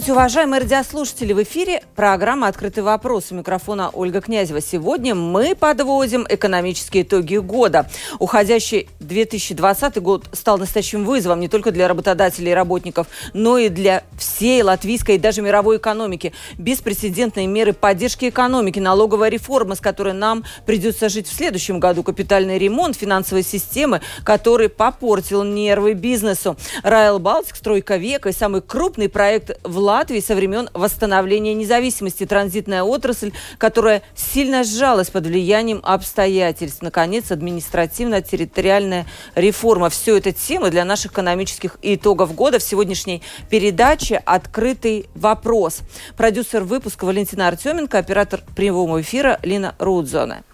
Здравствуйте, уважаемые радиослушатели! В эфире программа «Открытый вопрос». У микрофона Ольга Князева. Сегодня мы подводим экономические итоги года. Уходящий 2020 год стал настоящим вызовом не только для работодателей и работников, но и для всей латвийской и даже мировой экономики. Беспрецедентные меры поддержки экономики, налоговая реформа, с которой нам придется жить в следующем году, капитальный ремонт финансовой системы, который попортил нервы бизнесу. Райл Балтик, стройка века и самый крупный проект в Латвии со времен восстановления независимости. Транзитная отрасль, которая сильно сжалась под влиянием обстоятельств. Наконец, административно-территориальная реформа. Все это темы для наших экономических итогов года. В сегодняшней передаче «Открытый вопрос». Продюсер выпуска Валентина Артеменко, оператор прямого эфира Лина Рудзона.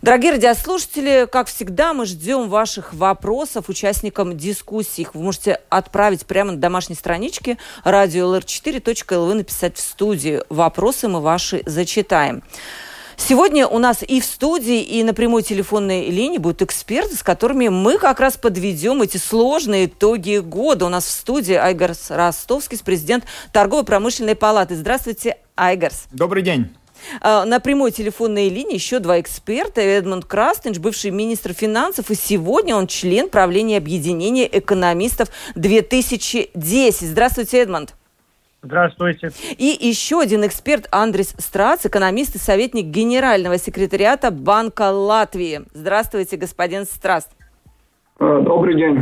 Дорогие радиослушатели, как всегда, мы ждем ваших вопросов участникам дискуссии. Их вы можете отправить прямо на домашней страничке radio.lr4.lv, написать в студии. Вопросы мы ваши зачитаем. Сегодня у нас и в студии, и на прямой телефонной линии будут эксперты, с которыми мы как раз подведем эти сложные итоги года. У нас в студии Айгарс Ростовский, президент Торгово-промышленной палаты. Здравствуйте, Айгарс. Добрый день. А, на прямой телефонной линии еще два эксперта. Эдмунд Крастенш, бывший министр финансов, и сегодня он член правления объединения экономистов 2010. Здравствуйте, Эдмунд. Здравствуйте. И еще один эксперт Андрес Страц, экономист и советник генерального секретариата Банка Латвии. Здравствуйте, господин Страст. Э, добрый день.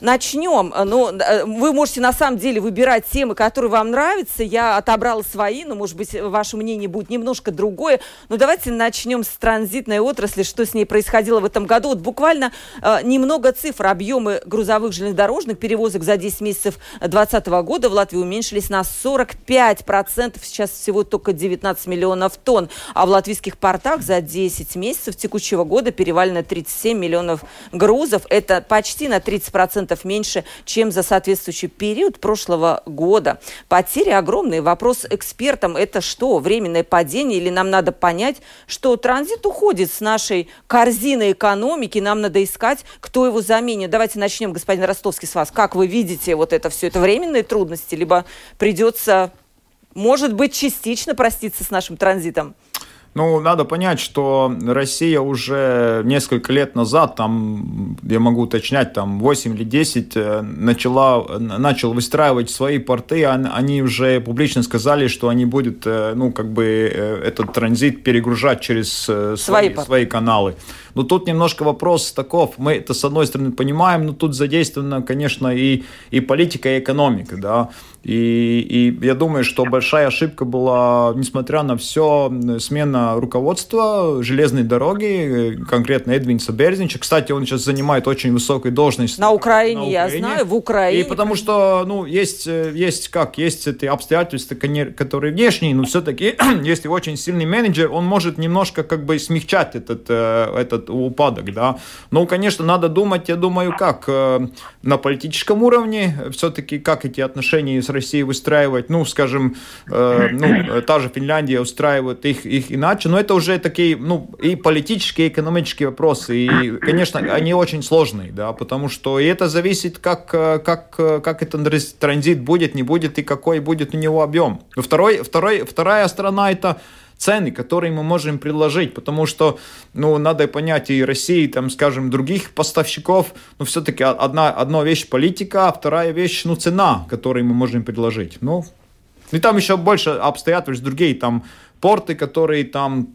Начнем. Ну, э, вы можете на самом деле выбирать темы, которые вам нравятся. Я отобрала свои, но, может быть, ваше мнение будет немножко другое. Но давайте начнем с транзитной отрасли, что с ней происходило в этом году. Вот буквально э, немного цифр. Объемы грузовых железнодорожных перевозок за 10 месяцев 2020 года в Латвии уменьшились на 45%. Сейчас всего только 19 миллионов тонн. А в латвийских портах за 10 месяцев текущего года перевалено 37 миллионов грузов. Это это почти на 30% меньше, чем за соответствующий период прошлого года. Потери огромные. Вопрос экспертам – это что, временное падение или нам надо понять, что транзит уходит с нашей корзины экономики, нам надо искать, кто его заменит. Давайте начнем, господин Ростовский, с вас. Как вы видите вот это все? Это временные трудности, либо придется, может быть, частично проститься с нашим транзитом? Ну, надо понять, что Россия уже несколько лет назад, там, я могу уточнять, там 8 или 10, э, начала, начал выстраивать свои порты, они уже публично сказали, что они будут, э, ну, как бы, э, этот транзит перегружать через свои, свои, свои каналы. Но тут немножко вопрос таков, мы это с одной стороны понимаем, но тут задействована, конечно, и, и политика, и экономика, да, и, и я думаю, что большая ошибка была, несмотря на все, смена руководства железной дороги, конкретно Эдвинса Берзинча. Кстати, он сейчас занимает очень высокую должность. На Украине, на Украине. я знаю, в Украине. И потому что, ну, есть, есть как, есть эти обстоятельства, которые внешние, но все-таки, если очень сильный менеджер, он может немножко как бы смягчать этот, э, этот упадок, да. Ну, конечно, надо думать, я думаю, как э, на политическом уровне, все-таки как эти отношения с России выстраивать, ну, скажем, э, ну, та же Финляндия устраивает их, их иначе, но это уже такие, ну, и политические, и экономические вопросы, и, конечно, они очень сложные, да, потому что и это зависит, как, как, как этот транзит будет, не будет, и какой будет у него объем. Второй, второй, вторая сторона это цены, которые мы можем предложить, потому что, ну, надо понять и России, там, скажем, других поставщиков, ну, все-таки одна, одна вещь политика, а вторая вещь, ну, цена, которую мы можем предложить. Ну, и там еще больше обстоятельств другие, там, порты, которые там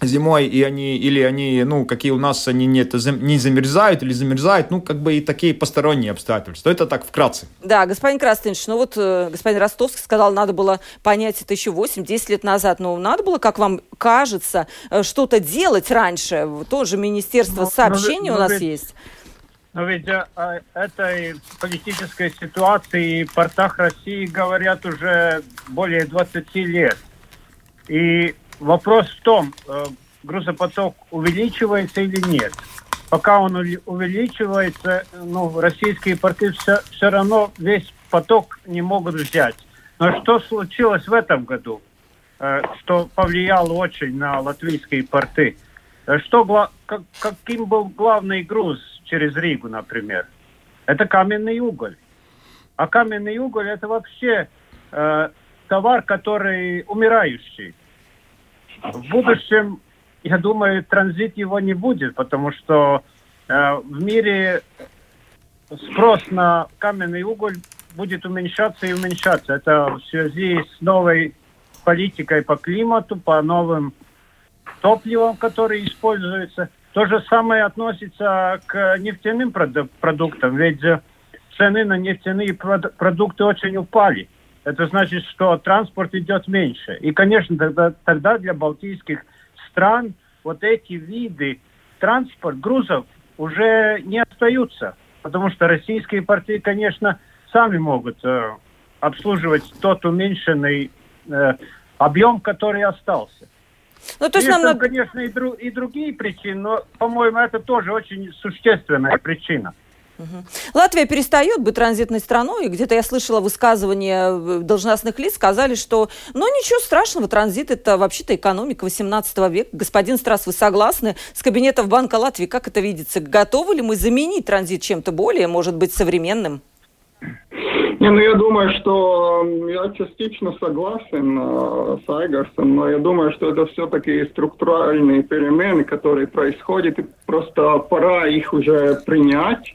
зимой, и они, или они, ну, какие у нас, они не, это, не замерзают или замерзают, ну, как бы и такие посторонние обстоятельства. Это так вкратце. Да, господин Крастынч, ну вот э, господин Ростовский сказал, надо было понять это еще 8-10 лет назад, но надо было, как вам кажется, э, что-то делать раньше. Тоже Министерство ну, сообщений ну, у нас ведь... есть. Но ведь о этой политической ситуации в портах России говорят уже более 20 лет. И вопрос в том, э, грузопоток увеличивается или нет. Пока он увеличивается, ну, российские порты все, все равно весь поток не могут взять. Но что случилось в этом году, э, что повлияло очень на латвийские порты? Э, что, как, каким был главный груз через Ригу, например? Это каменный уголь. А каменный уголь это вообще э, товар, который умирающий. В будущем, я думаю, транзит его не будет, потому что э, в мире спрос на каменный уголь будет уменьшаться и уменьшаться. Это в связи с новой политикой по климату, по новым топливам, которые используются. То же самое относится к нефтяным продуктам, ведь цены на нефтяные продукты очень упали. Это значит, что транспорт идет меньше. И, конечно, тогда, тогда для балтийских стран вот эти виды транспорт, грузов уже не остаются. Потому что российские порты, конечно, сами могут э, обслуживать тот уменьшенный э, объем, который остался. Ну, то есть, нам... там, конечно, и, дру, и другие причины, но, по-моему, это тоже очень существенная причина. Латвия перестает быть транзитной страной. Где-то я слышала высказывания э, должностных лиц, сказали, что ну ничего страшного, транзит это вообще-то экономика 18 века. Господин Страс, вы согласны с кабинетом Банка Латвии? Как это видится? Готовы ли мы заменить транзит чем-то более, может быть, современным? Не, ну я думаю, что я частично согласен э, с Айгарсом, но я думаю, что это все-таки структуральные перемены, которые происходят, и просто пора их уже принять,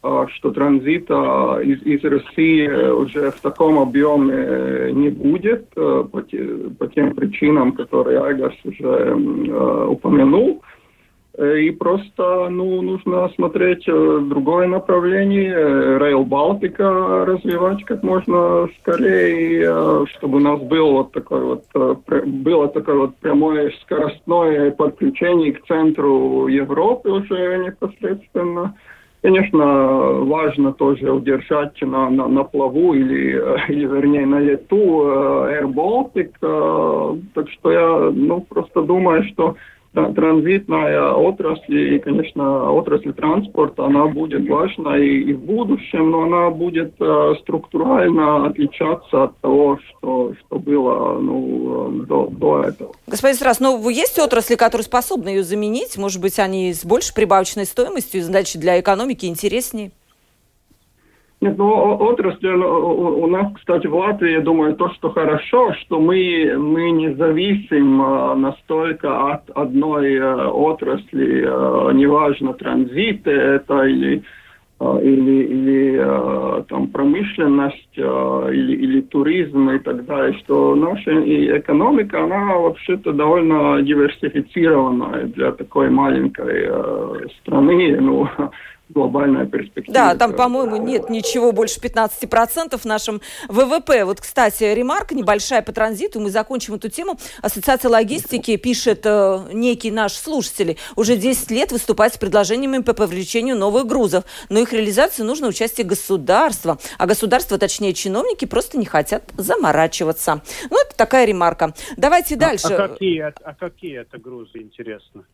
что транзита из, из России уже в таком объеме не будет э, по, те, по тем причинам, которые Айгарс уже э, упомянул. Э, и просто ну, нужно смотреть э, другое направление, Rail Baltica развивать как можно скорее, чтобы у нас был вот такой вот, э, было такое вот прямое скоростное подключение к центру Европы уже непосредственно. Конечно, важно тоже удержать на, на, на плаву или, или, вернее, на лету Air Baltic. Так что я ну, просто думаю, что транзитная отрасль и, конечно, отрасль транспорта, она будет важна и, и в будущем, но она будет э, структурально отличаться от того, что, что было ну, до, до этого. Господин Страс, ну есть отрасли, которые способны ее заменить? Может быть, они с большей прибавочной стоимостью, значит, для экономики интереснее? Нет, ну отрасль у нас, кстати, в Латвии, я думаю, то, что хорошо, что мы, мы не зависим э, настолько от одной э, отрасли, э, неважно, транзиты это или или, или там промышленность, или, или туризм и так далее, что наша экономика, она вообще-то довольно диверсифицированная для такой маленькой страны. Ну, глобальная перспектива. Да, там, по-моему, нет ничего больше 15% в нашем ВВП. Вот, кстати, ремарка небольшая по транзиту. Мы закончим эту тему. Ассоциация логистики пишет э, некий наш слушатель. Уже 10 лет выступает с предложениями по привлечению новых грузов. Но их реализации нужно участие государства. А государство, точнее чиновники, просто не хотят заморачиваться. Ну, это такая ремарка. Давайте а, дальше. А какие, а какие это грузы, интересно?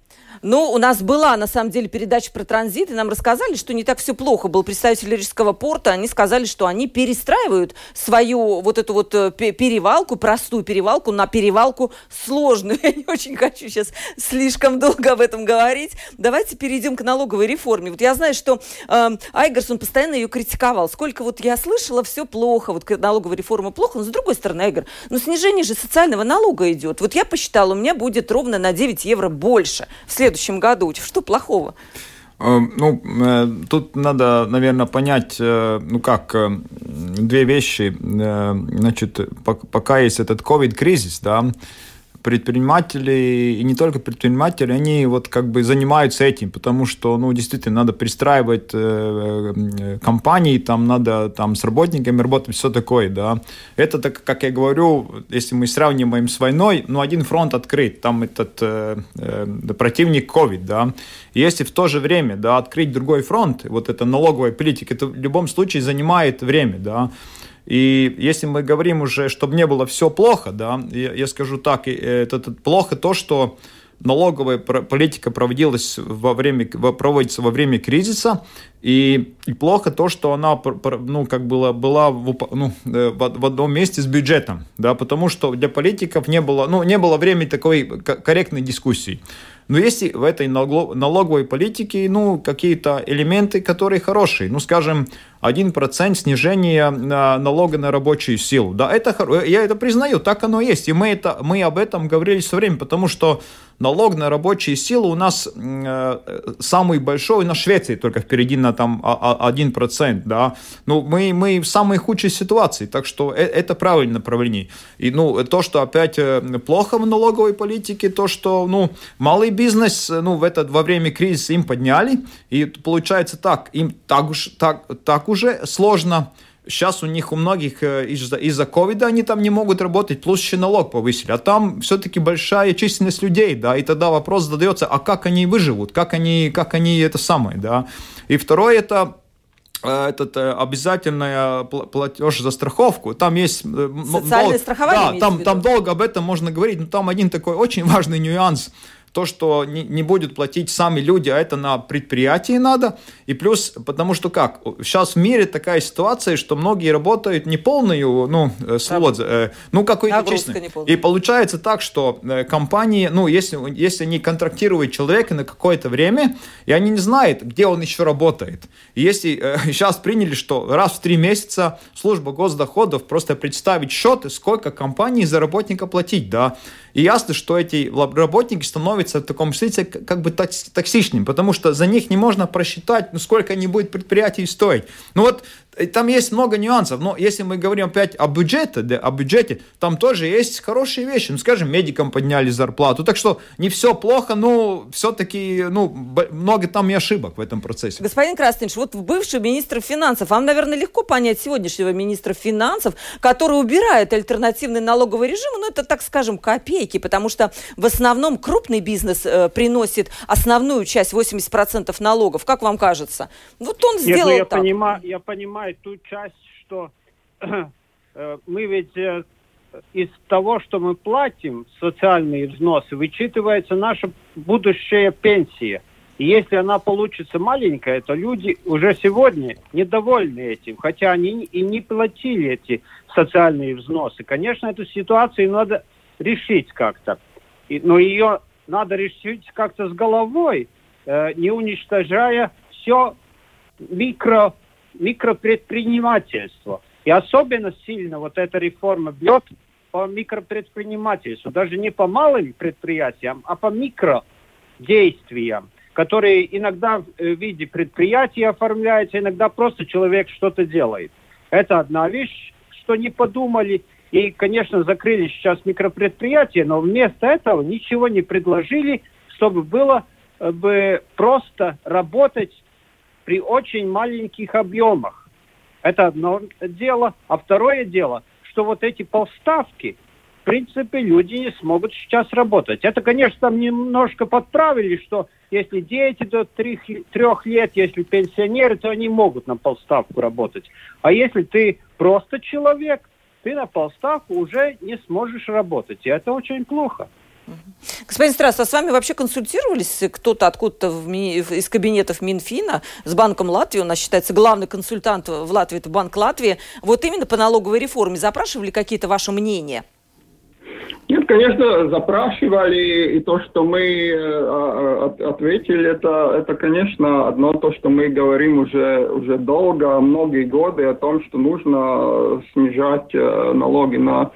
Ну, у нас была, на самом деле, передача про транзит, и нам рассказали, что не так все плохо. Был представитель Рижского порта, они сказали, что они перестраивают свою вот эту вот э, перевалку, простую перевалку, на перевалку сложную. Я не очень хочу сейчас слишком долго об этом говорить. Давайте перейдем к налоговой реформе. Вот я знаю, что э, Айгарсон постоянно ее критиковал. Сколько вот я слышала, все плохо, вот налоговая реформа плохо, но с другой стороны, Айгар, ну снижение же социального налога идет. Вот я посчитала, у меня будет ровно на 9 евро больше в следующем году. Что плохого? Э, ну, э, тут надо, наверное, понять, э, ну как, две вещи. Значит, пока есть этот ковид-кризис, да, предприниматели, и не только предприниматели, они вот как бы занимаются этим, потому что, ну, действительно, надо пристраивать э, э, компании, там надо там с работниками работать, все такое, да. Это, так, как я говорю, если мы сравниваем с войной, ну, один фронт открыт, там этот э, э, противник COVID, да. если в то же время, да, открыть другой фронт, вот это налоговая политика, это в любом случае занимает время, да. И если мы говорим уже, чтобы не было все плохо, да, я, я скажу так, это, это плохо то, что налоговая политика проводилась во время, проводится во время кризиса, и, и плохо то, что она ну, как была, была в, ну, э, в, в одном месте с бюджетом, да, потому что для политиков не было, ну, не было времени такой корректной дискуссии. Но есть в этой налоговой политике ну, какие-то элементы, которые хорошие. Ну, скажем, 1% снижения налога на рабочую силу. Да, это, я это признаю, так оно есть. И мы, это, мы об этом говорили все время, потому что налог на рабочие силы у нас э, самый большой на Швеции, только впереди на там 1%. Да? Ну, мы, мы в самой худшей ситуации, так что э, это правильное направление. И ну, то, что опять э, плохо в налоговой политике, то, что ну, малый бизнес э, ну, в этот, во время кризиса им подняли, и получается так, им так, уж, так, так уже сложно Сейчас у них у многих э, из-за из ковида они там не могут работать, плюс еще налог повысили. А там все-таки большая численность людей, да, и тогда вопрос задается, а как они выживут, как они, как они это самое, да. И второе, это э, этот э, обязательный платеж за страховку. Там есть социальное дол... страхование. Да, там, там долго об этом можно говорить, но там один такой очень важный нюанс то, что не, не будут платить сами люди, а это на предприятии надо. И плюс, потому что как, сейчас в мире такая ситуация, что многие работают не полную, ну, э, свод, э, ну, какой-то честный. И получается так, что э, компании, ну, если, если они контрактируют человека на какое-то время, и они не знают, где он еще работает. И если э, сейчас приняли, что раз в три месяца служба госдоходов просто представить счеты, сколько компании за работника платить, да, и ясно, что эти работники становятся в таком смысле как бы токсичными, потому что за них не можно просчитать, ну, сколько они будут предприятий стоить. Ну вот там есть много нюансов, но если мы говорим опять о бюджете, да, о бюджете, там тоже есть хорошие вещи. Ну, скажем, медикам подняли зарплату. Так что не все плохо, но все-таки ну, много там и ошибок в этом процессе. Господин Красныч, вот бывший министр финансов, вам, наверное, легко понять сегодняшнего министра финансов, который убирает альтернативный налоговый режим, ну, это, так скажем, копейки, потому что в основном крупный бизнес э, приносит основную часть, 80% налогов. Как вам кажется? Вот он сделал Нет, ну, я так. Понимаю, я понимаю ту часть, что э, мы ведь э, из того, что мы платим, социальные взносы, вычитывается наша будущая пенсия. И если она получится маленькая, то люди уже сегодня недовольны этим, хотя они и не платили эти социальные взносы. Конечно, эту ситуацию надо решить как-то. Но ее надо решить как-то с головой, э, не уничтожая все микро микропредпринимательство. И особенно сильно вот эта реформа бьет по микропредпринимательству, даже не по малым предприятиям, а по микродействиям, которые иногда в э, виде предприятия оформляются, иногда просто человек что-то делает. Это одна вещь, что не подумали. И, конечно, закрыли сейчас микропредприятия, но вместо этого ничего не предложили, чтобы было э, бы просто работать при очень маленьких объемах. Это одно дело. А второе дело, что вот эти полставки, в принципе, люди не смогут сейчас работать. Это, конечно, там немножко подправили, что если дети до трех лет, если пенсионеры, то они могут на полставку работать. А если ты просто человек, ты на полставку уже не сможешь работать. И это очень плохо. Господин Страс, а с вами вообще консультировались кто-то откуда-то из кабинетов Минфина с Банком Латвии? У нас считается главный консультант в Латвии, это Банк Латвии. Вот именно по налоговой реформе запрашивали какие-то ваши мнения? Нет, конечно, запрашивали, и то, что мы э, а, а, ответили, это, это, конечно, одно то, что мы говорим уже, уже долго, многие годы о том, что нужно снижать э, налоги на,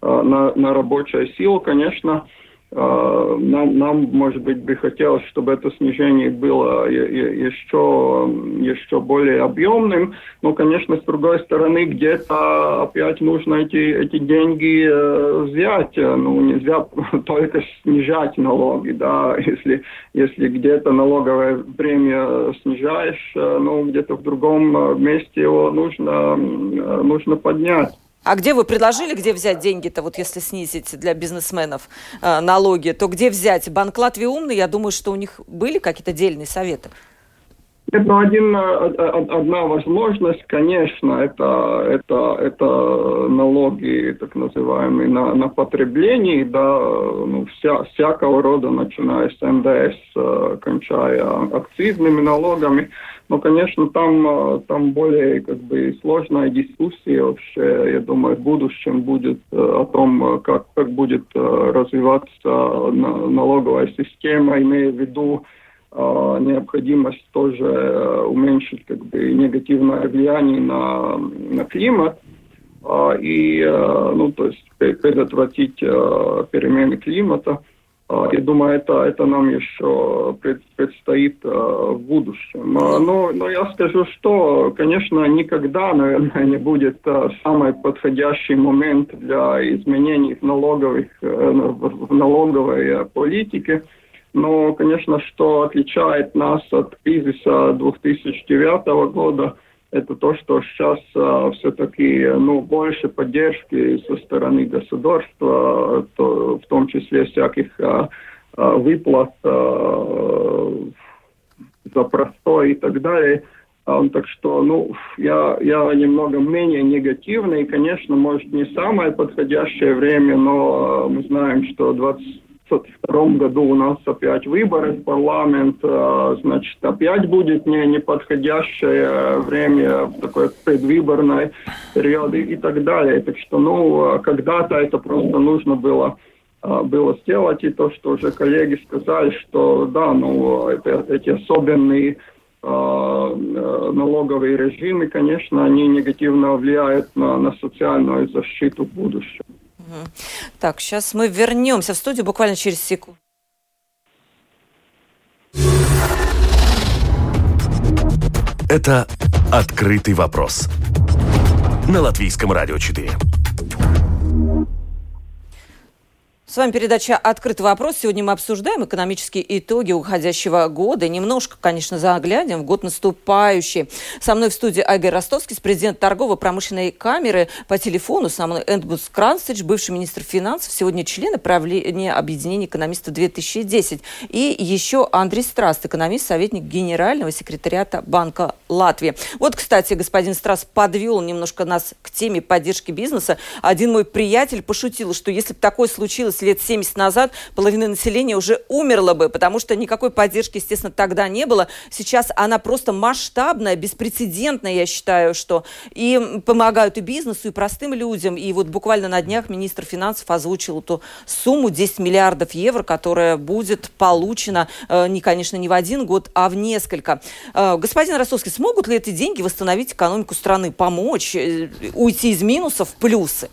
э, на, на рабочую силу, конечно. Нам, нам, может быть, бы хотелось, чтобы это снижение было еще, еще более объемным. Но, конечно, с другой стороны, где-то опять нужно эти, эти деньги э, взять. Ну, нельзя только снижать налоги, да. Если, если где-то налоговая премия снижаешь, э, ну, где-то в другом месте его нужно, нужно поднять. А где вы предложили, где взять деньги-то, вот если снизить для бизнесменов э, налоги, то где взять? Банк Латвии умный, я думаю, что у них были какие-то дельные советы. Это один, э, одна возможность, конечно, это, это, это налоги, так называемые, на, на потребление, да, ну, вся, всякого рода, начиная с НДС, э, кончая акцизными налогами. Но, конечно, там, э, там более как бы, сложная дискуссия вообще, я думаю, в будущем будет э, о том, э, как, как будет развиваться налоговая система, имея в виду необходимость тоже уменьшить как бы, негативное влияние на, на климат и ну, то есть предотвратить перемены климата. Я думаю, это, это нам еще предстоит в будущем. Но, но я скажу, что, конечно, никогда, наверное, не будет самый подходящий момент для изменений в, налоговых, э, в налоговой политике. Но, конечно, что отличает нас от кризиса 2009 года – это то, что сейчас а, все-таки ну, больше поддержки со стороны государства, то, в том числе всяких а, а, выплат а, за простой и так далее. А, так что, ну, я, я немного менее негативный. Конечно, может, не самое подходящее время, но мы знаем, что 20 2022 году у нас опять выборы в парламент, а, значит, опять будет не неподходящее время, такое предвыборное период и, и так далее. Так что, ну, когда-то это просто нужно было а, было сделать, и то, что уже коллеги сказали, что да, ну, это, эти особенные а, налоговые режимы, конечно, они негативно влияют на, на социальную защиту в будущем. Так, сейчас мы вернемся в студию буквально через секунду. Это «Открытый вопрос» на Латвийском радио 4. С вами передача «Открытый вопрос». Сегодня мы обсуждаем экономические итоги уходящего года. Немножко, конечно, заглянем в год наступающий. Со мной в студии Айгер Ростовский, президент торгово-промышленной камеры. По телефону со мной Эндбус Кранцич, бывший министр финансов, сегодня член правления объединения экономистов 2010. И еще Андрей Страст, экономист, советник генерального секретариата Банка Латвии. Вот, кстати, господин Страст подвел немножко нас к теме поддержки бизнеса. Один мой приятель пошутил, что если бы такое случилось лет 70 назад половина населения уже умерла бы, потому что никакой поддержки, естественно, тогда не было. Сейчас она просто масштабная, беспрецедентная, я считаю, что и помогают и бизнесу, и простым людям. И вот буквально на днях министр финансов озвучил эту сумму 10 миллиардов евро, которая будет получена, э, не, конечно, не в один год, а в несколько. Э, господин Ростовский, смогут ли эти деньги восстановить экономику страны, помочь э, уйти из минусов в плюсы?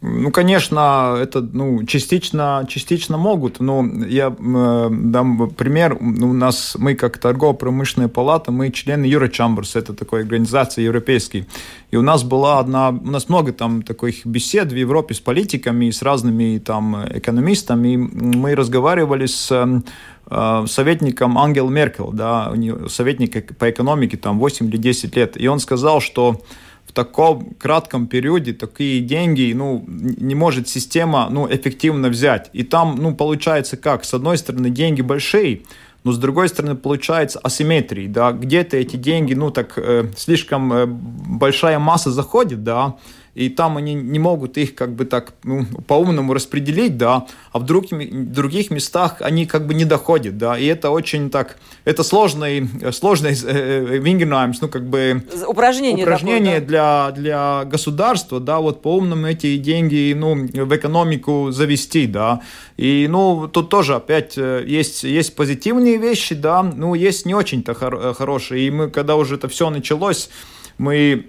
Ну, конечно, это ну, частично, частично могут, но я э, дам пример. У нас, мы как торгово-промышленная палата, мы члены Eurochamberс, это такой организация европейский. И у нас была одна, у нас много там таких бесед в Европе с политиками, с разными там экономистами. Мы разговаривали с э, советником Ангел Меркель, да, советник по экономике там 8 или 10 лет. И он сказал, что в таком кратком периоде такие деньги, ну, не может система, ну, эффективно взять. И там, ну, получается как? С одной стороны, деньги большие, но с другой стороны получается асимметрия, да, где-то эти деньги, ну так э, слишком э, большая масса заходит, да, и там они не могут их как бы так ну, по-умному распределить, да, а в других, других местах они как бы не доходят, да, и это очень так, это сложный, сложный э, э ну, как бы упражнение, упражнение такое, да? для, для государства, да, вот по-умному эти деньги, ну, в экономику завести, да, и, ну, тут тоже опять э, есть, есть позитивные вещи, да, ну, есть не очень-то хор- хорошие, и мы, когда уже это все началось, мы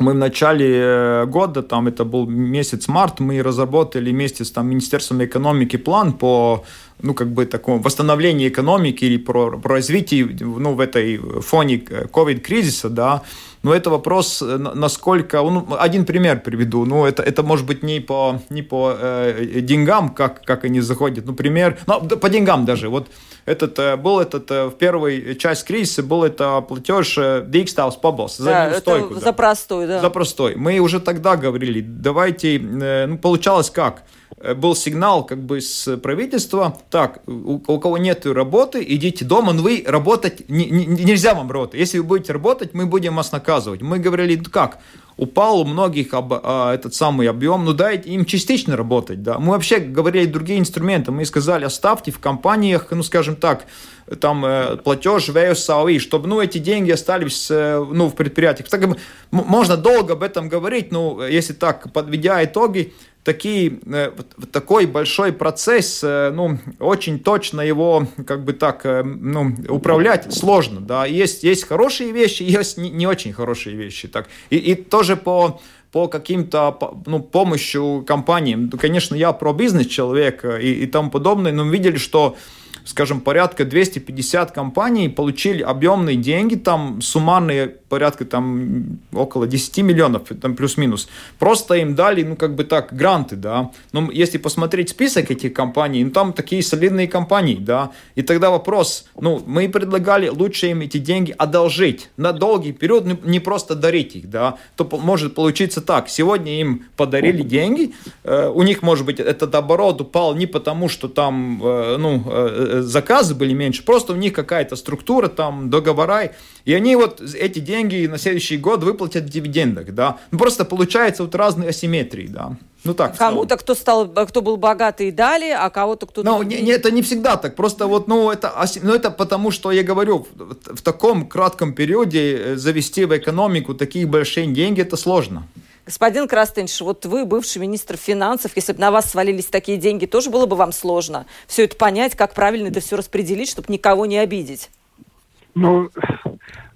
мы в начале э, года, там это был месяц март, мы разработали вместе с там, Министерством экономики план по ну, как бы такому восстановлению экономики или про, про развитие ну, в этой фоне ковид-кризиса, да, но это вопрос, э, насколько... Ну, один пример приведу. Ну, это, это может быть не по, не по э, деньгам, как, как они заходят. Ну, пример... Ну, по деньгам даже. Вот этот, э, был этот э, в первой часть кризиса был это платеж Дикстаус Побос за да, неустойку. да. За простой, да. За простой. Мы уже тогда говорили, давайте... Ну, получалось как? Был сигнал как бы с правительства, так, у, у кого нет работы, идите дома, но вы работать, не, не, нельзя вам работать. Если вы будете работать, мы будем вас наказывать. Мы говорили, ну как, упал у многих об, а, этот самый объем, ну дайте им частично работать, да. Мы вообще говорили другие инструменты, мы сказали, оставьте в компаниях, ну скажем так, там э, платеж ВСАОИ, чтобы ну, эти деньги остались э, ну, в предприятиях. Так, можно долго об этом говорить, но если так, подведя итоги, такие, э, такой большой процесс, э, ну, очень точно его, как бы так, э, ну, управлять сложно, да, есть, есть хорошие вещи, есть не, не очень хорошие вещи, так, и, и тоже по по каким-то ну, помощью компаниям. Конечно, я про бизнес человек и, и тому подобное, но мы видели, что скажем, порядка 250 компаний получили объемные деньги, там суммарные порядка там около 10 миллионов, там плюс-минус. Просто им дали, ну, как бы так, гранты, да. Но если посмотреть список этих компаний, ну, там такие солидные компании, да. И тогда вопрос, ну, мы предлагали лучше им эти деньги одолжить на долгий период, ну, не просто дарить их, да. То может получиться так, сегодня им подарили деньги, э, у них, может быть, этот оборот упал не потому, что там, э, ну, э, заказы были меньше, просто у них какая-то структура, там, договора, и они вот эти деньги на следующий год выплатят в дивидендах, да. Ну, просто получается вот разные асимметрии, да. Ну так. Кому-то кто стал, кто был богатый дали, а кого-то кто. Ну не, не, это не всегда так. Просто вот, ну это, ну это потому, что я говорю, в, в таком кратком периоде э, завести в экономику такие большие деньги это сложно. Господин Крастенш, вот вы бывший министр финансов, если бы на вас свалились такие деньги, тоже было бы вам сложно все это понять, как правильно это все распределить, чтобы никого не обидеть? Ну,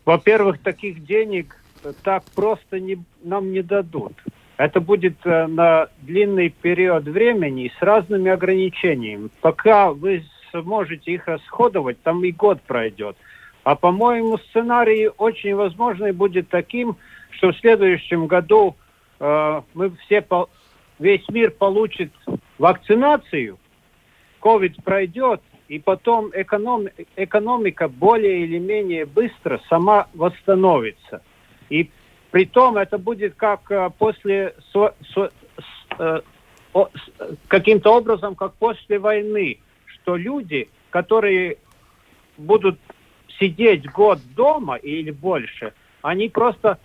во-первых, таких денег так просто не, нам не дадут. Это будет э, на длинный период времени с разными ограничениями. Пока вы сможете их расходовать, там и год пройдет. А по-моему, сценарий очень возможный будет таким, что в следующем году э, мы все, весь мир получит вакцинацию, COVID пройдет, и потом эконом, экономика более или менее быстро сама восстановится. И при том это будет как э, после со, со, э, каким-то образом, как после войны, что люди, которые будут сидеть год дома или больше, они просто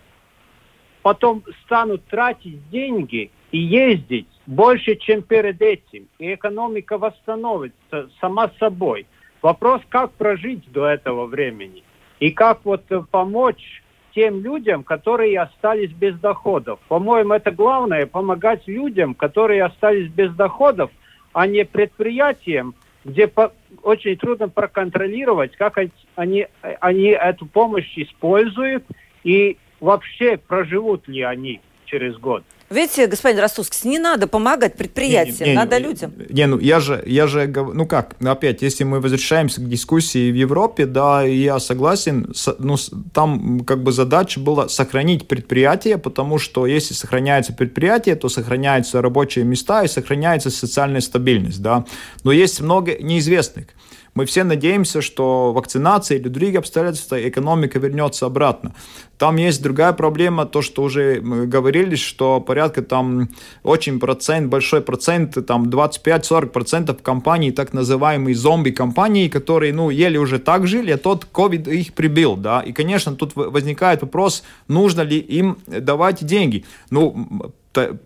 потом станут тратить деньги и ездить больше, чем перед этим. И экономика восстановится сама собой. Вопрос, как прожить до этого времени. И как вот помочь тем людям, которые остались без доходов. По-моему, это главное, помогать людям, которые остались без доходов, а не предприятиям, где по очень трудно проконтролировать, как они, они эту помощь используют и вообще проживут ли они через год. Видите, господин Ростовский, не надо помогать предприятиям, не, не, надо не, людям. Не, ну я же, я же, ну как, опять, если мы возвращаемся к дискуссии в Европе, да, я согласен, ну там как бы задача была сохранить предприятие, потому что если сохраняется предприятие, то сохраняются рабочие места и сохраняется социальная стабильность, да. Но есть много неизвестных. Мы все надеемся, что вакцинация или другие обстоятельства, экономика вернется обратно. Там есть другая проблема, то, что уже говорили, что порядка там очень процент, большой процент, там 25-40 процентов компаний, так называемые зомби-компании, которые, ну, еле уже так жили, а тот COVID их прибил, да. И, конечно, тут возникает вопрос, нужно ли им давать деньги. Ну,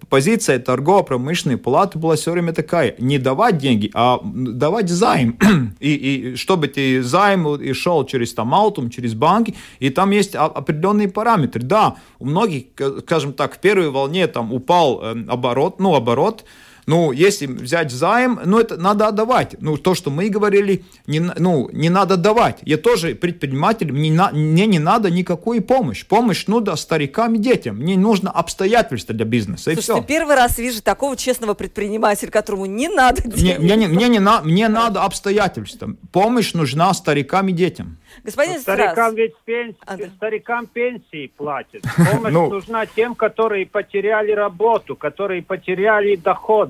позиция торгово-промышленной палаты была все время такая, не давать деньги, а давать займ. и, и чтобы эти займ и шел через там Алтум, через банки, и там есть определенные параметры. Да, у многих, скажем так, в первой волне там упал эм, оборот, ну, оборот, Ну, если взять займ, ну, это надо отдавать. Ну, то, что мы говорили, не, ну, не надо давать. Я тоже предприниматель, мне, на, мне не надо никакой помощи. Помощь, ну, да, старикам и детям. Мне нужно обстоятельства для бизнеса, и Слушайте, все. первый раз вижу такого честного предпринимателя, которому не надо Мне, денег. мне, не- мне, не на, мне надо обстоятельства. Помощь нужна старикам и детям. Господин Старикам Страс, ведь пенсии, А, да. старикам пенсии платят. Помощь Ну. нужна тем, которые потеряли работу, которые потеряли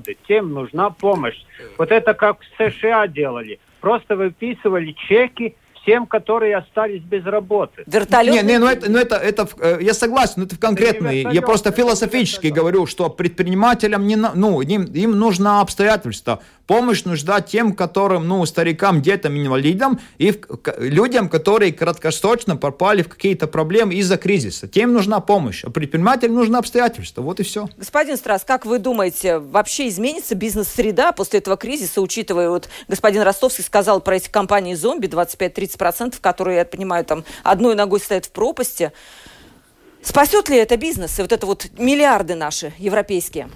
доходы. Тем нужна помощь. Вот это как в США делали. Просто выписывали чеки всем, которые остались без работы. вертолет. Не, не, ну это, ну это, это, э, я согласен, но это в конкретные. Я вертолет, просто это философически вертолет. говорю, что предпринимателям не, ну, им, им нужно обстоятельства. Помощь нужна тем, которым, ну, старикам, детям, инвалидам и в- к- людям, которые краткосрочно попали в какие-то проблемы из-за кризиса. Тем нужна помощь, а предпринимателям нужно обстоятельства. Вот и все. Господин Страс, как вы думаете, вообще изменится бизнес-среда после этого кризиса, учитывая, вот господин Ростовский сказал про эти компании зомби, 25-30%, которые, я понимаю, там одной ногой стоят в пропасти. Спасет ли это бизнес и вот это вот миллиарды наши европейские?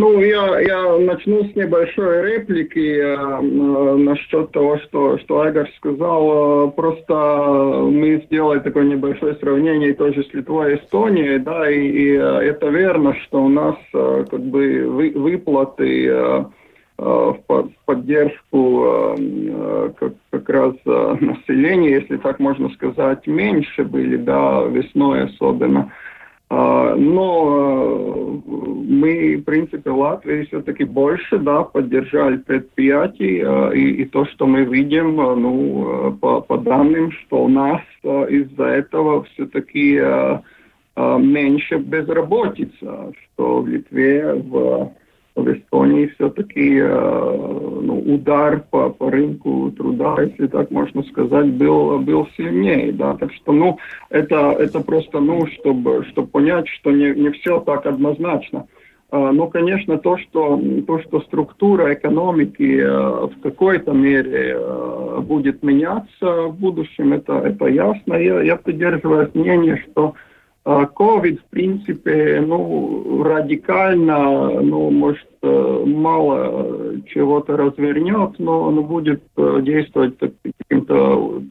Ну, я, я начну с небольшой реплики э, э, насчет того, что, что Айгар сказал. Э, Просто мы сделали такое небольшое сравнение тоже с Литвой и Эстонией, да, и, и, э, это верно, что у нас э, как бы вы- выплаты э, в по- в поддержку как, как раз населения, если так можно сказать, меньше были, да, весной особенно. Но э, мы, в принципе, Латвии все-таки больше да, поддержали предприятий. э, И, и то, что мы видим, э, ну, по, по данным, что у нас из-за этого все-таки меньше безработица, что в Литве, в, в Эстонии все-таки ну, удар по, по рынку труда, если так можно сказать, был, был сильнее. Да? Так что ну, это, это просто, ну, чтобы, чтобы понять, что не, не все так однозначно. А, Но, конечно, то что, то, что структура экономики э, в какой-то мере э, будет меняться в будущем, это, это ясно. Я, я придерживаюсь мнения, что э, COVID, в принципе, ну, радикально, ну, может, э, мало чего-то развернет, но, но будет э, действовать каким-то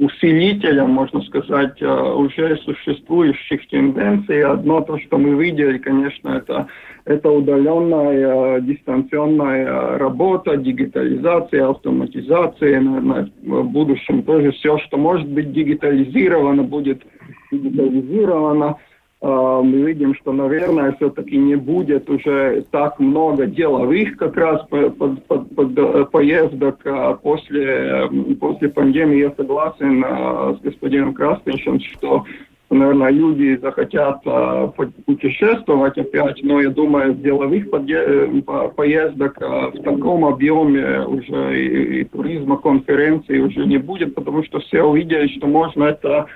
усилителем, можно сказать, э, уже существующих тенденций. Одно то, что мы видели, конечно, это, это удаленная, дистанционная работа, дигитализация, автоматизация. Наверное, в будущем тоже все, что может быть дигитализировано, будет дигитализировано. А, Мы видим, что, наверное, все-таки не будет уже так много деловых как раз по- под- под- под- э, поездок а после, после пандемии. Я согласен а, с господином Красничем, что наверное, люди захотят пу- путешествовать опять, но я думаю, деловых э, по- поездок в таком объеме уже и, и туризма, конференций уже не будет, потому что все увидели, что можно это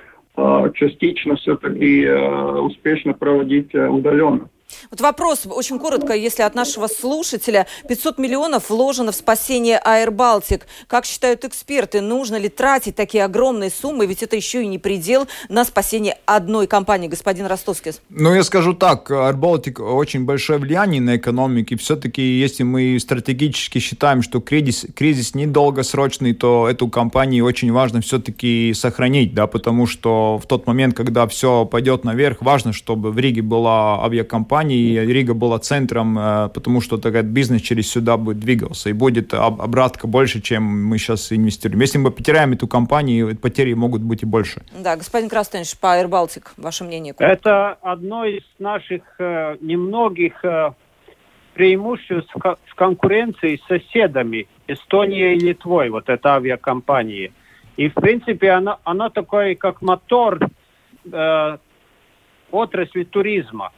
частично все-таки а, успешно проводить а, удаленно. Вот вопрос очень коротко, если от нашего слушателя. 500 миллионов вложено в спасение Baltic. Как считают эксперты, нужно ли тратить такие огромные суммы, ведь это еще и не предел, на спасение одной компании, господин Ростовский? Ну, я скажу так, Baltic очень большое влияние на экономику. Все-таки, если мы стратегически считаем, что кризис, кризис недолгосрочный, то эту компанию очень важно все-таки сохранить, да, потому что в тот момент, когда все пойдет наверх, важно, чтобы в Риге была авиакомпания, и Рига была центром, э, потому что такой бизнес через сюда будет двигался, и будет об- обратка больше, чем мы сейчас инвестируем. Если мы потеряем эту компанию, потери могут быть и больше. Да, господин Крастенш, по Air Baltic, ваше мнение? Это одно из наших э, немногих э, преимуществ ко- в конкуренции с соседами Эстонией и Литвой, вот эта авиакомпания. И, в принципе, она, она такой, как мотор э, отрасли туризма.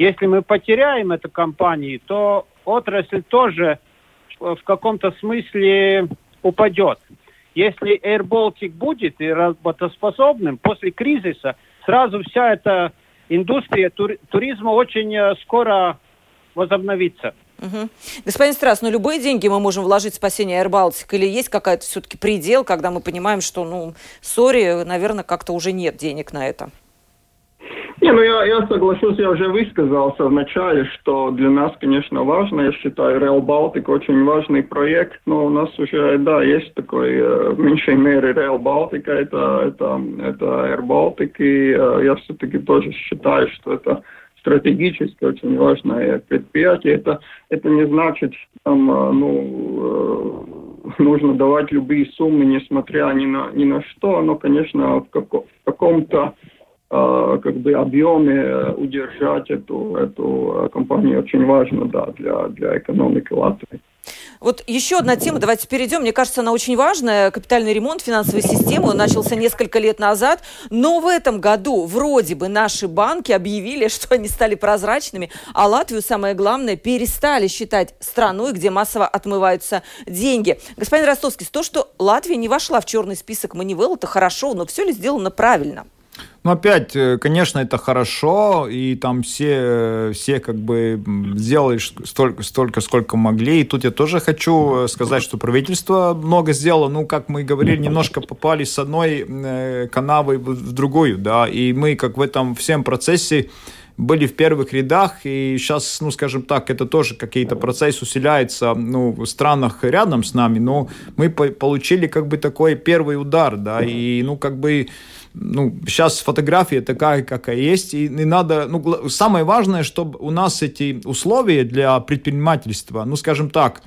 Если мы потеряем эту компанию, то отрасль тоже э, в каком-то смысле упадет. Если Air Baltic будет и работоспособным, после кризиса сразу вся эта индустрия тури- туризма очень э, скоро возобновится. Мгм. Господин Страс, ну любые деньги мы можем вложить в спасение Baltic, или есть какая-то все-таки предел, когда мы понимаем, что, ну, сори, наверное, как-то уже нет денег на это? Не, ну я, я соглашусь, я уже высказался в начале, что для нас, конечно, важно, я считаю, Rail Baltic очень важный проект, но у нас уже, да, есть такой, э, в меньшей мере, Rail Baltic, это, это, это Air Baltic, и э, я все-таки тоже считаю, что это стратегически очень важное предприятие. Это, это не значит, что там, э, ну, нужно давать любые суммы, несмотря ни на, ни на что, но, конечно, в, како, в каком-то как бы объеме э, удержать эту, эту э, компанию очень важно да, для, для экономики Латвии. Вот еще одна тема, давайте перейдем. Мне кажется, она очень важная. Капитальный ремонт финансовой системы начался несколько лет назад, но в этом году вроде бы наши банки объявили, что они стали прозрачными, а Латвию, самое главное, перестали считать страной, где массово отмываются деньги. Господин Ростовский, то, что Латвия не вошла в черный список Манивелл, это хорошо, но все ли сделано правильно? Ну, опять, э, конечно, это хорошо, и там все, все как бы сделали столько, столько, сколько могли. И тут я тоже хочу э, сказать, что правительство много сделало. Ну, как мы говорили, немножко попали с одной э, канавы в другую, да, и мы как в этом всем процессе были в первых рядах, и сейчас, ну, скажем так, это тоже какие-то процессы усиляется, ну, в странах рядом с нами, но мы получили как бы такой первый удар, да, и, ну, как бы ну, сейчас фотография такая, какая есть, и не надо, ну, самое важное, чтобы у нас эти условия для предпринимательства, ну, скажем так,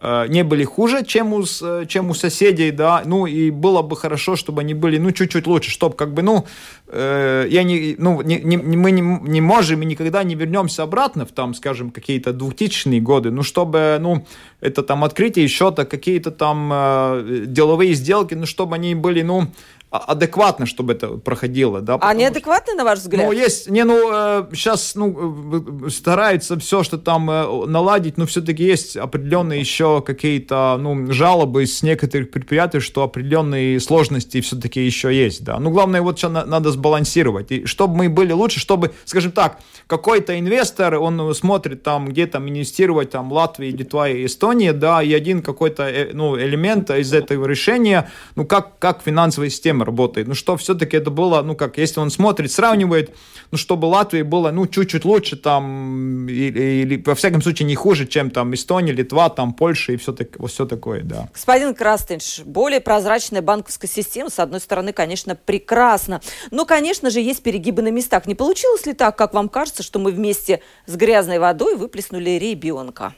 э, не были хуже, чем у, чем у соседей, да, ну, и было бы хорошо, чтобы они были, ну, чуть-чуть лучше, чтобы, как бы, ну, э, я не, ну, не, не, мы не, не можем и никогда не вернемся обратно в, там, скажем, какие-то двухтысячные годы, ну, чтобы, ну, это там открытие счета, какие-то там э, деловые сделки, ну, чтобы они были, ну, адекватно, чтобы это проходило, да? А неадекватно, на ваш взгляд? Ну, есть, не, ну, э, сейчас, ну, э, стараются все, что там э, наладить, но все-таки есть определенные еще какие-то, ну, жалобы с некоторых предприятий, что определенные сложности все-таки еще есть, да. Ну, главное, вот сейчас надо сбалансировать, и чтобы мы были лучше, чтобы, скажем так, какой-то инвестор, он смотрит там, где там инвестировать, там, Латвия, Литва и Эстония, да, и один какой-то, ну, элемент из этого решения, ну, как, как финансовая система система работает. Ну, что все-таки это было, ну, как, если он смотрит, сравнивает, ну, чтобы Латвии было, ну, чуть-чуть лучше там, или, или, во всяком случае, не хуже, чем там Эстония, Литва, там, Польша и все, так, все такое, да. Господин Крастенш, более прозрачная банковская система, с одной стороны, конечно, прекрасно, но, конечно же, есть перегибы на местах. Не получилось ли так, как вам кажется, что мы вместе с грязной водой выплеснули ребенка?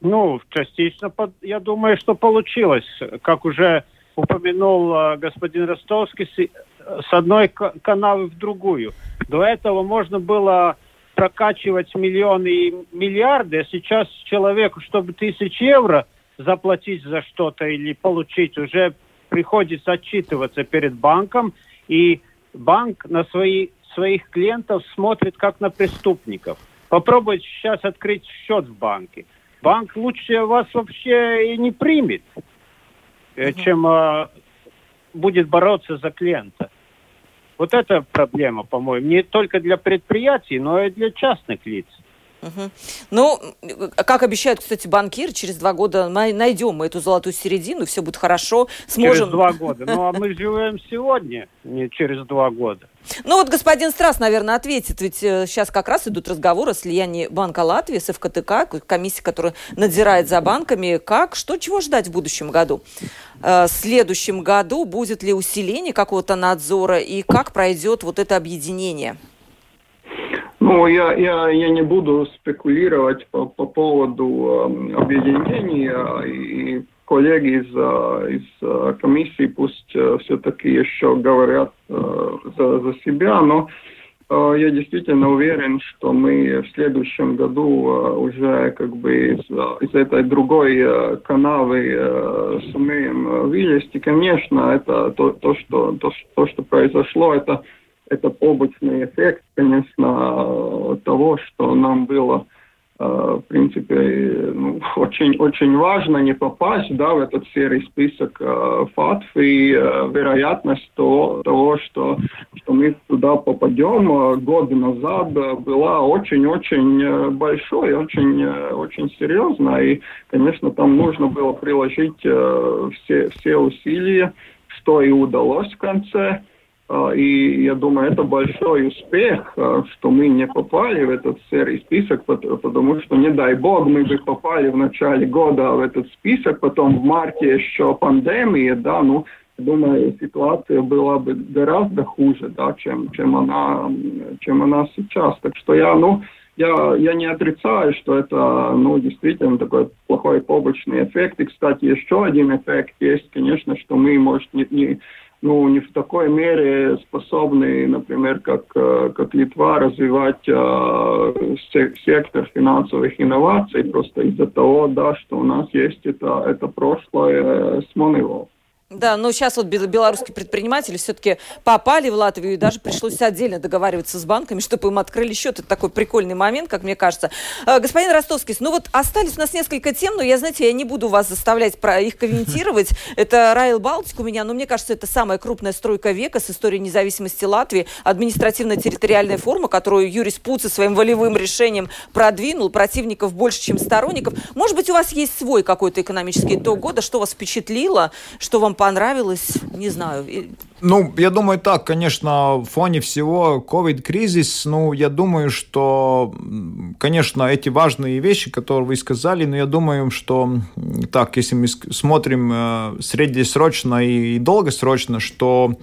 Ну, частично, я думаю, что получилось. Как уже упомянул э, господин Ростовский, с одной канавы в другую. До этого можно было прокачивать миллионы и миллиарды, а сейчас человеку, чтобы тысяч евро заплатить за что-то или получить, уже приходится отчитываться перед банком, и банк на свои, своих клиентов смотрит как на преступников. Попробуйте сейчас открыть счет в банке. Банк лучше вас вообще и не примет угу. чем а, будет бороться за клиента. Вот это проблема, по-моему, не только для предприятий, но и для частных лиц. Угу. Ну, как обещают, кстати, банкиры, через два года найдем мы эту золотую середину, все будет хорошо. Сможем... Через два года. Ну, а мы живем сегодня, не через два года. Ну вот господин Страс, наверное, ответит, ведь сейчас э, как раз идут разговоры о слиянии Банка Латвии с ФКТК, комиссия, которая надзирает за банками. Как, что, чего ждать в будущем году? Э, в следующем году будет ли усиление какого-то надзора и как пройдет вот это объединение? Ну, я, я, я не буду спекулировать по, по поводу э, объединения, и коллеги из, э, из э, комиссии пусть э, все-таки еще говорят за, за себя, но я действительно уверен, что мы в следующем году уже как бы из, из этой другой канавы сумеем вылезти. Конечно, это то, то, что, то, то, что произошло, это это побочный эффект, конечно, того, что нам было, в принципе, ну, очень, очень важно не попасть да, в этот серый список э, ФАТФ, и э, вероятность того, того что, что мы туда попадем. Годы назад была очень-очень большой, очень, очень серьезно, и, конечно, там нужно было приложить все, все усилия, что и удалось в конце и я думаю, это большой успех, а, что мы не попали в этот серый список, потому что, не дай бог, мы бы попали в начале года в этот список, потом в марте еще пандемия, да, ну, думаю, ситуация была бы гораздо хуже, да, чем, чем, она, чем она сейчас. Так что я, ну, я, я не отрицаю, что это, ну, действительно такой плохой побочный эффект. И, кстати, еще один эффект есть, конечно, что мы, может, не, не, ну, не в такой мере способны, например, как, как Литва, развивать э, сектор финансовых инноваций, просто из-за того, да, что у нас есть это, это прошлое с Moneyval. Да, но сейчас вот белорусские предприниматели все-таки попали в Латвию, и даже пришлось отдельно договариваться с банками, чтобы им открыли счет. Это такой прикольный момент, как мне кажется. Э, господин Ростовский, ну вот остались у нас несколько тем, но я, знаете, я не буду вас заставлять про их комментировать. Это Райл Балтик у меня, но мне кажется, это самая крупная стройка века с историей независимости Латвии, административно-территориальная форма, которую Юрий Спуци своим волевым решением продвинул, противников больше, чем сторонников. Может быть, у вас есть свой какой-то экономический итог года, что вас впечатлило, что вам понравилось, не знаю. Ну, я думаю, так, конечно, в фоне всего COVID-кризис, ну, я думаю, что, конечно, эти важные вещи, которые вы сказали, но я думаю, что, так, если мы смотрим э, среднесрочно и долгосрочно, что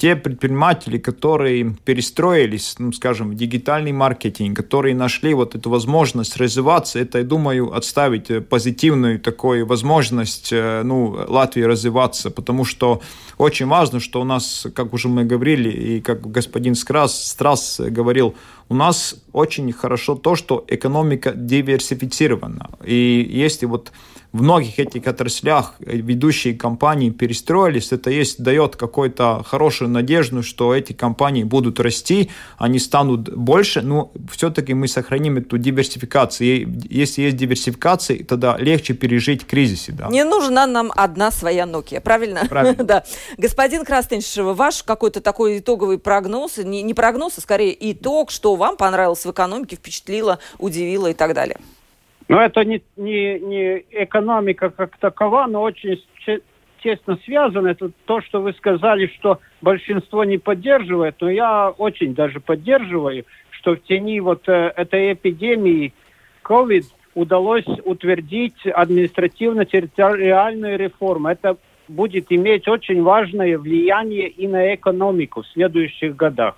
те предприниматели, которые перестроились, ну, скажем, в дигитальный маркетинг, которые нашли вот эту возможность развиваться, это, я думаю, отставить э, позитивную такую возможность э, ну, Латвии развиваться, потому что очень важно, что у нас, как уже мы говорили, и как господин Страс, Страс говорил, у нас очень хорошо то, что экономика диверсифицирована. И если вот в многих этих отраслях ведущие компании перестроились, это есть, дает какую-то хорошую надежду, что эти компании будут расти, они станут больше, но все-таки мы сохраним эту диверсификацию. И если есть диверсификация, тогда легче пережить кризисы. Да. Не нужна нам одна своя Nokia, правильно? Правильно. да. Господин Крастеншев, ваш какой-то такой итоговый прогноз, не, не прогноз, а скорее итог, что вам понравилось в экономике, впечатлило, удивило и так далее? Но это не, не, не экономика как такова, но очень тесно связано. Это то, что вы сказали, что большинство не поддерживает, но я очень даже поддерживаю, что в тени вот э, этой эпидемии COVID удалось утвердить административно-территориальную реформу. Это будет иметь очень важное влияние и на экономику в следующих годах.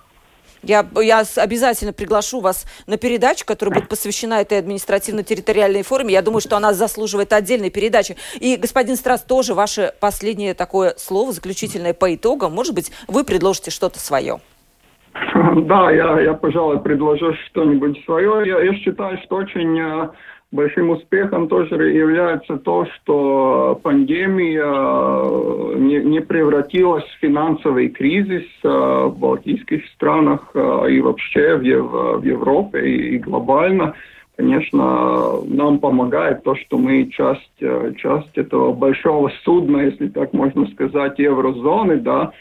Я, я обязательно приглашу вас на передачу, которая будет посвящена этой административно-территориальной форме. Я думаю, что она заслуживает отдельной передачи. И, господин Страс, тоже ваше последнее такое слово, заключительное по итогам. Может быть, вы предложите что-то свое? Да, я, я, пожалуй, предложу что-нибудь свое. Я, я считаю, что очень э, Большим успехом тоже является то, что пандемия э, не, не превратилась в финансовый кризис э, в балтийских странах э, и вообще в, в Европе и глобально. Конечно, нам помогает то, что мы часть, часть этого большого судна, если так можно сказать, еврозоны, да,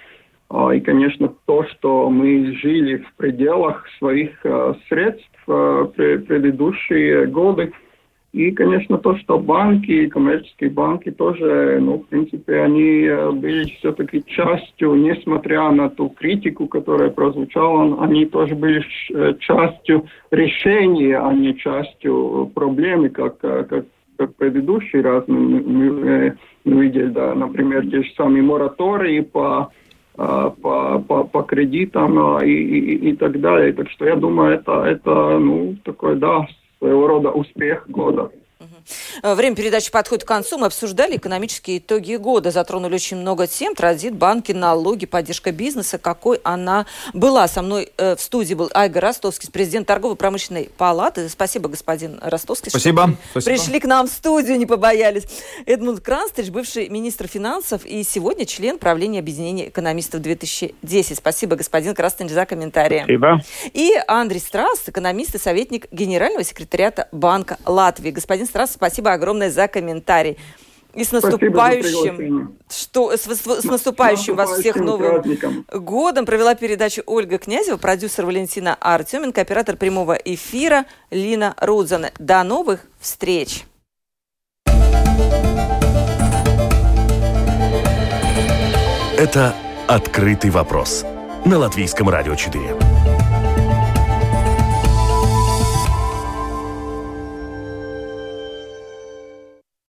и, конечно, то, что мы жили в пределах своих средств предыдущие годы, и, конечно, то, что банки, коммерческие банки тоже, ну, в принципе, они э, были все-таки частью, несмотря на ту критику, которая прозвучала, они тоже были э, частью решения, а не частью проблемы, как, э, как, как предыдущий раз мы, мы, видели, да, например, те же самые моратории по по, по, по кредитам и, и, и так далее. Так что я думаю, это, это ну, такой, да, своего рода успех года. Э, время передачи подходит к концу. Мы обсуждали экономические итоги года. Затронули очень много тем. Транзит, банки, налоги, поддержка бизнеса. Какой она была. Со мной э, в студии был Айга Ростовский, президент торгово-промышленной палаты. Спасибо, господин Ростовский. Спасибо. Что Спасибо. Пришли к нам в студию, не побоялись. Эдмунд Кранстыч, бывший министр финансов и сегодня член правления объединения экономистов 2010. Спасибо, господин Кранстыч, за комментарии. Спасибо. И Андрей Страс, экономист и советник генерального секретариата Банка Латвии. Господин Страс, спасибо огромное за комментарий. И с наступающим, что, с, с, с наступающим вас всех новым праздником. годом провела передачу Ольга Князева, продюсер Валентина Артеменко, оператор прямого эфира Лина Рудзана. До новых встреч! Это «Открытый вопрос» на Латвийском радио 4.